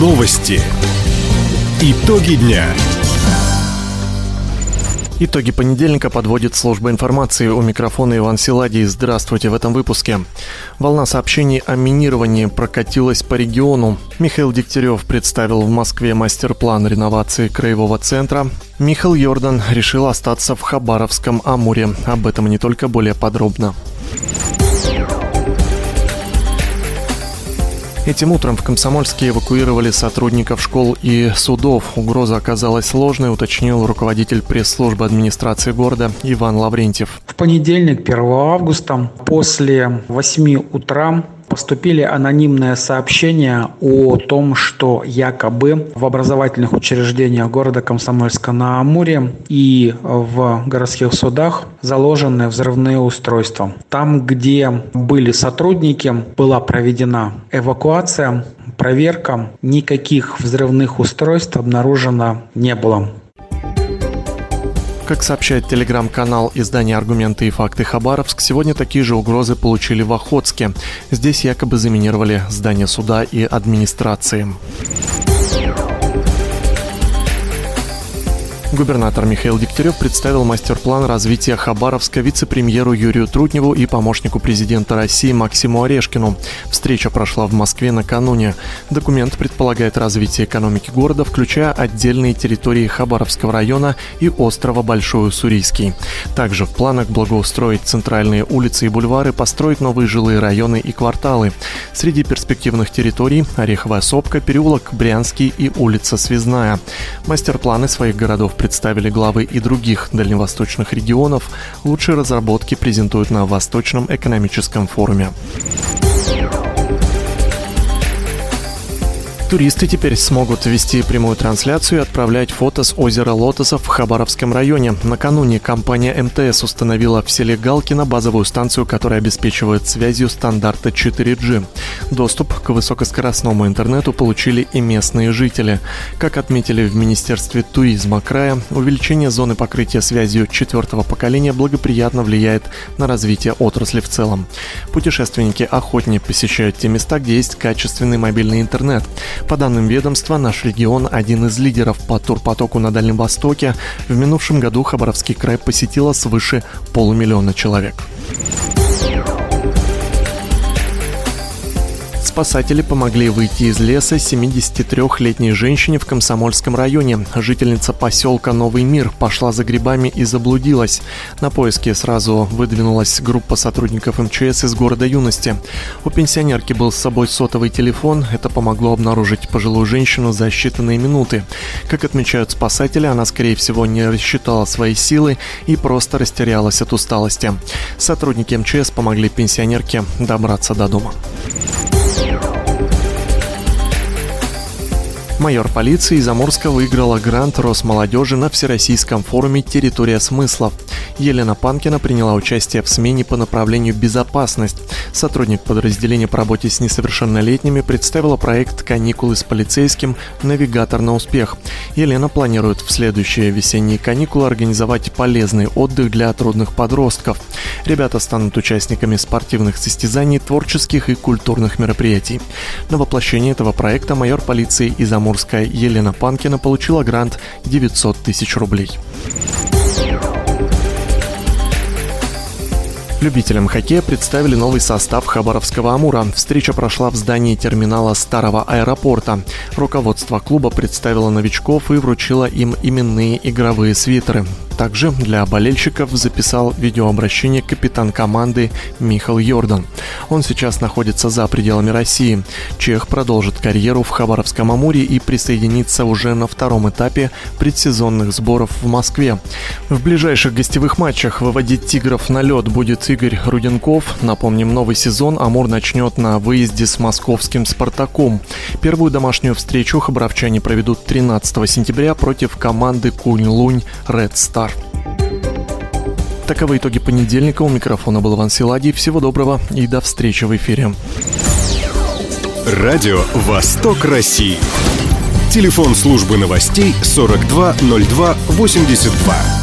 Новости. Итоги дня. Итоги понедельника подводит служба информации. У микрофона Иван Силадий. Здравствуйте в этом выпуске. Волна сообщений о минировании прокатилась по региону. Михаил Дегтярев представил в Москве мастер-план реновации краевого центра. Михаил Йордан решил остаться в Хабаровском Амуре. Об этом не только более подробно. Этим утром в Комсомольске эвакуировали сотрудников школ и судов. Угроза оказалась сложной, уточнил руководитель пресс-службы администрации города Иван Лаврентьев. В понедельник, 1 августа, после 8 утра поступили анонимные сообщения о том, что якобы в образовательных учреждениях города Комсомольска-на-Амуре и в городских судах заложены взрывные устройства. Там, где были сотрудники, была проведена эвакуация, проверка, никаких взрывных устройств обнаружено не было. Как сообщает телеграм-канал издания «Аргументы и факты Хабаровск», сегодня такие же угрозы получили в Охотске. Здесь якобы заминировали здание суда и администрации. Губернатор Михаил Дегтярев представил мастер-план развития Хабаровска вице-премьеру Юрию Трутневу и помощнику президента России Максиму Орешкину. Встреча прошла в Москве накануне. Документ предполагает развитие экономики города, включая отдельные территории Хабаровского района и острова Большой Уссурийский. Также в планах благоустроить центральные улицы и бульвары, построить новые жилые районы и кварталы. Среди перспективных территорий – Ореховая сопка, переулок Брянский и улица Связная. Мастер-планы своих городов представили главы и других дальневосточных регионов. Лучшие разработки презентуют на Восточном экономическом форуме. Туристы теперь смогут вести прямую трансляцию и отправлять фото с озера Лотосов в Хабаровском районе. Накануне компания МТС установила в селе Галкино базовую станцию, которая обеспечивает связью стандарта 4G. Доступ к высокоскоростному интернету получили и местные жители. Как отметили в Министерстве туризма края, увеличение зоны покрытия связью четвертого поколения благоприятно влияет на развитие отрасли в целом. Путешественники охотнее посещают те места, где есть качественный мобильный интернет. По данным ведомства, наш регион один из лидеров по турпотоку на Дальнем Востоке. В минувшем году Хабаровский край посетило свыше полумиллиона человек. Спасатели помогли выйти из леса 73-летней женщине в Комсомольском районе. Жительница поселка Новый мир пошла за грибами и заблудилась. На поиски сразу выдвинулась группа сотрудников МЧС из города Юности. У пенсионерки был с собой сотовый телефон. Это помогло обнаружить пожилую женщину за считанные минуты. Как отмечают спасатели, она, скорее всего, не рассчитала свои силы и просто растерялась от усталости. Сотрудники МЧС помогли пенсионерке добраться до дома. Майор полиции из Амурска выиграла грант Росмолодежи на Всероссийском форуме «Территория смыслов». Елена Панкина приняла участие в смене по направлению «Безопасность». Сотрудник подразделения по работе с несовершеннолетними представила проект «Каникулы с полицейским. Навигатор на успех». Елена планирует в следующие весенние каникулы организовать полезный отдых для трудных подростков. Ребята станут участниками спортивных состязаний, творческих и культурных мероприятий. На воплощение этого проекта майор полиции из Амурска Амурская Елена Панкина получила грант 900 тысяч рублей. Любителям хоккея представили новый состав Хабаровского «Амура». Встреча прошла в здании терминала старого аэропорта. Руководство клуба представило новичков и вручило им именные игровые свитеры. Также для болельщиков записал видеообращение капитан команды Михаил Йордан. Он сейчас находится за пределами России. Чех продолжит карьеру в Хабаровском Амуре и присоединится уже на втором этапе предсезонных сборов в Москве. В ближайших гостевых матчах выводить «Тигров» на лед будет Игорь Руденков. Напомним, новый сезон Амур начнет на выезде с московским «Спартаком». Первую домашнюю встречу хабаровчане проведут 13 сентября против команды Кунь-Лунь «Ред Стар». Таковы итоги понедельника. У микрофона был Иван Силадий. Всего доброго и до встречи в эфире. Радио «Восток России». Телефон службы новостей 420282.